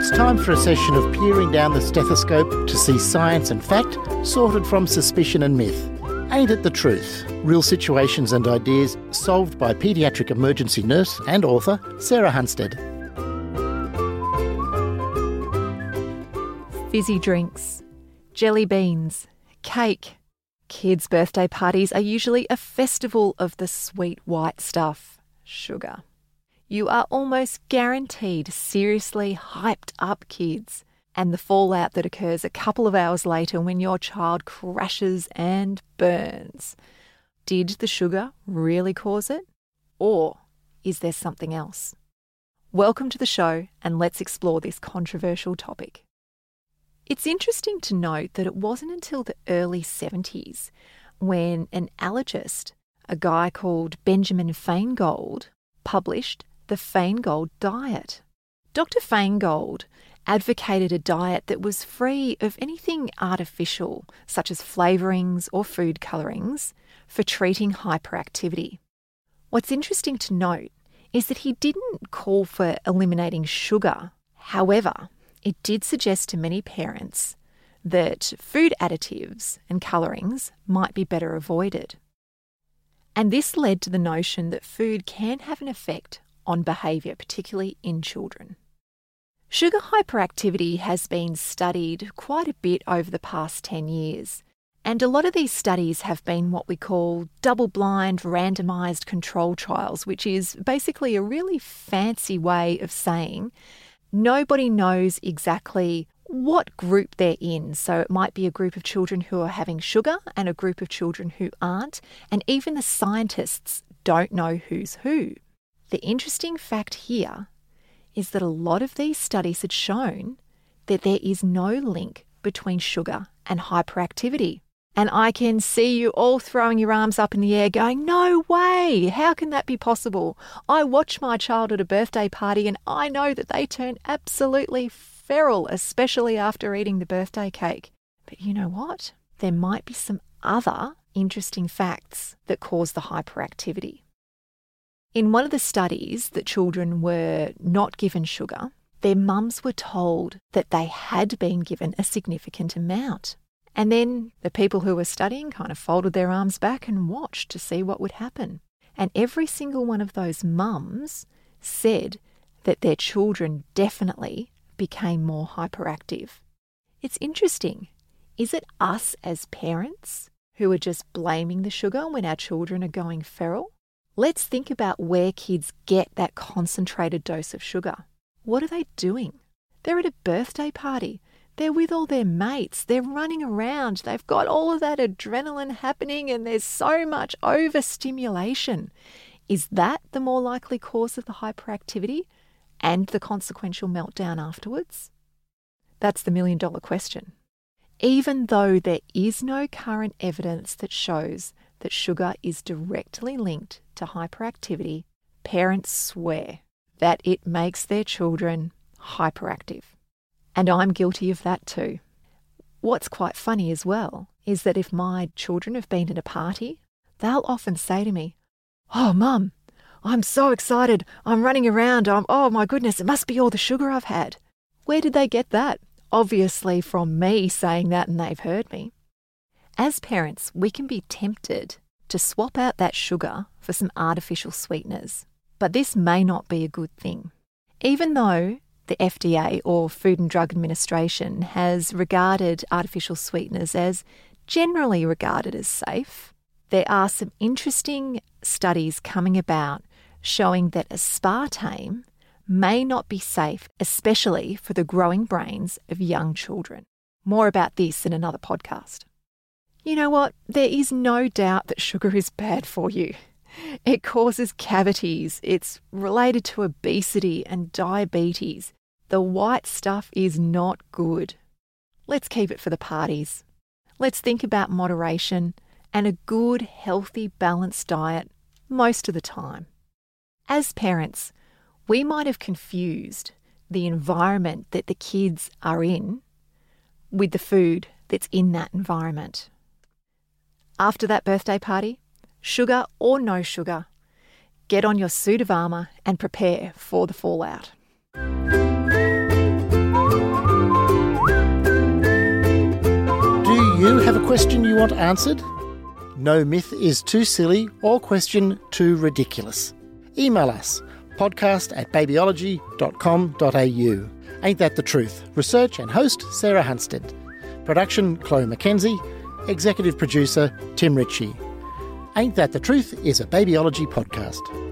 It's time for a session of peering down the stethoscope to see science and fact sorted from suspicion and myth. Ain't it the truth? Real situations and ideas solved by paediatric emergency nurse and author Sarah Hunstead. Fizzy drinks, jelly beans, cake. Kids' birthday parties are usually a festival of the sweet white stuff, sugar you are almost guaranteed seriously hyped up kids and the fallout that occurs a couple of hours later when your child crashes and burns. Did the sugar really cause it? Or is there something else? Welcome to the show, and let's explore this controversial topic. It's interesting to note that it wasn't until the early 70s when an allergist, a guy called Benjamin Feingold, published the Feingold diet. Dr. Feingold advocated a diet that was free of anything artificial, such as flavourings or food colourings, for treating hyperactivity. What's interesting to note is that he didn't call for eliminating sugar. However, it did suggest to many parents that food additives and colourings might be better avoided. And this led to the notion that food can have an effect on behaviour, particularly in children. Sugar hyperactivity has been studied quite a bit over the past 10 years, and a lot of these studies have been what we call double blind randomised control trials, which is basically a really fancy way of saying nobody knows exactly what group they're in. So it might be a group of children who are having sugar and a group of children who aren't, and even the scientists don't know who's who. The interesting fact here is that a lot of these studies had shown that there is no link between sugar and hyperactivity. And I can see you all throwing your arms up in the air going, No way! How can that be possible? I watch my child at a birthday party and I know that they turn absolutely feral, especially after eating the birthday cake. But you know what? There might be some other interesting facts that cause the hyperactivity. In one of the studies that children were not given sugar, their mums were told that they had been given a significant amount. And then the people who were studying kind of folded their arms back and watched to see what would happen. And every single one of those mums said that their children definitely became more hyperactive. It's interesting. Is it us as parents who are just blaming the sugar when our children are going feral? Let's think about where kids get that concentrated dose of sugar. What are they doing? They're at a birthday party. They're with all their mates. They're running around. They've got all of that adrenaline happening, and there's so much overstimulation. Is that the more likely cause of the hyperactivity and the consequential meltdown afterwards? That's the million dollar question. Even though there is no current evidence that shows that sugar is directly linked to hyperactivity, parents swear that it makes their children hyperactive. And I'm guilty of that too. What's quite funny as well is that if my children have been at a party, they'll often say to me, Oh, mum, I'm so excited. I'm running around. I'm, oh my goodness, it must be all the sugar I've had. Where did they get that? Obviously, from me saying that and they've heard me. As parents, we can be tempted to swap out that sugar for some artificial sweeteners, but this may not be a good thing. Even though the FDA or Food and Drug Administration has regarded artificial sweeteners as generally regarded as safe, there are some interesting studies coming about showing that aspartame may not be safe, especially for the growing brains of young children. More about this in another podcast. You know what? There is no doubt that sugar is bad for you. It causes cavities, it's related to obesity and diabetes. The white stuff is not good. Let's keep it for the parties. Let's think about moderation and a good, healthy, balanced diet most of the time. As parents, we might have confused the environment that the kids are in with the food that's in that environment. After that birthday party, sugar or no sugar, get on your suit of armour and prepare for the fallout. Do you have a question you want answered? No myth is too silly or question too ridiculous. Email us podcast at babyology.com.au. Ain't that the truth? Research and host Sarah Hunstead. Production Chloe McKenzie. Executive producer Tim Ritchie. Ain't That the Truth is a Babyology podcast.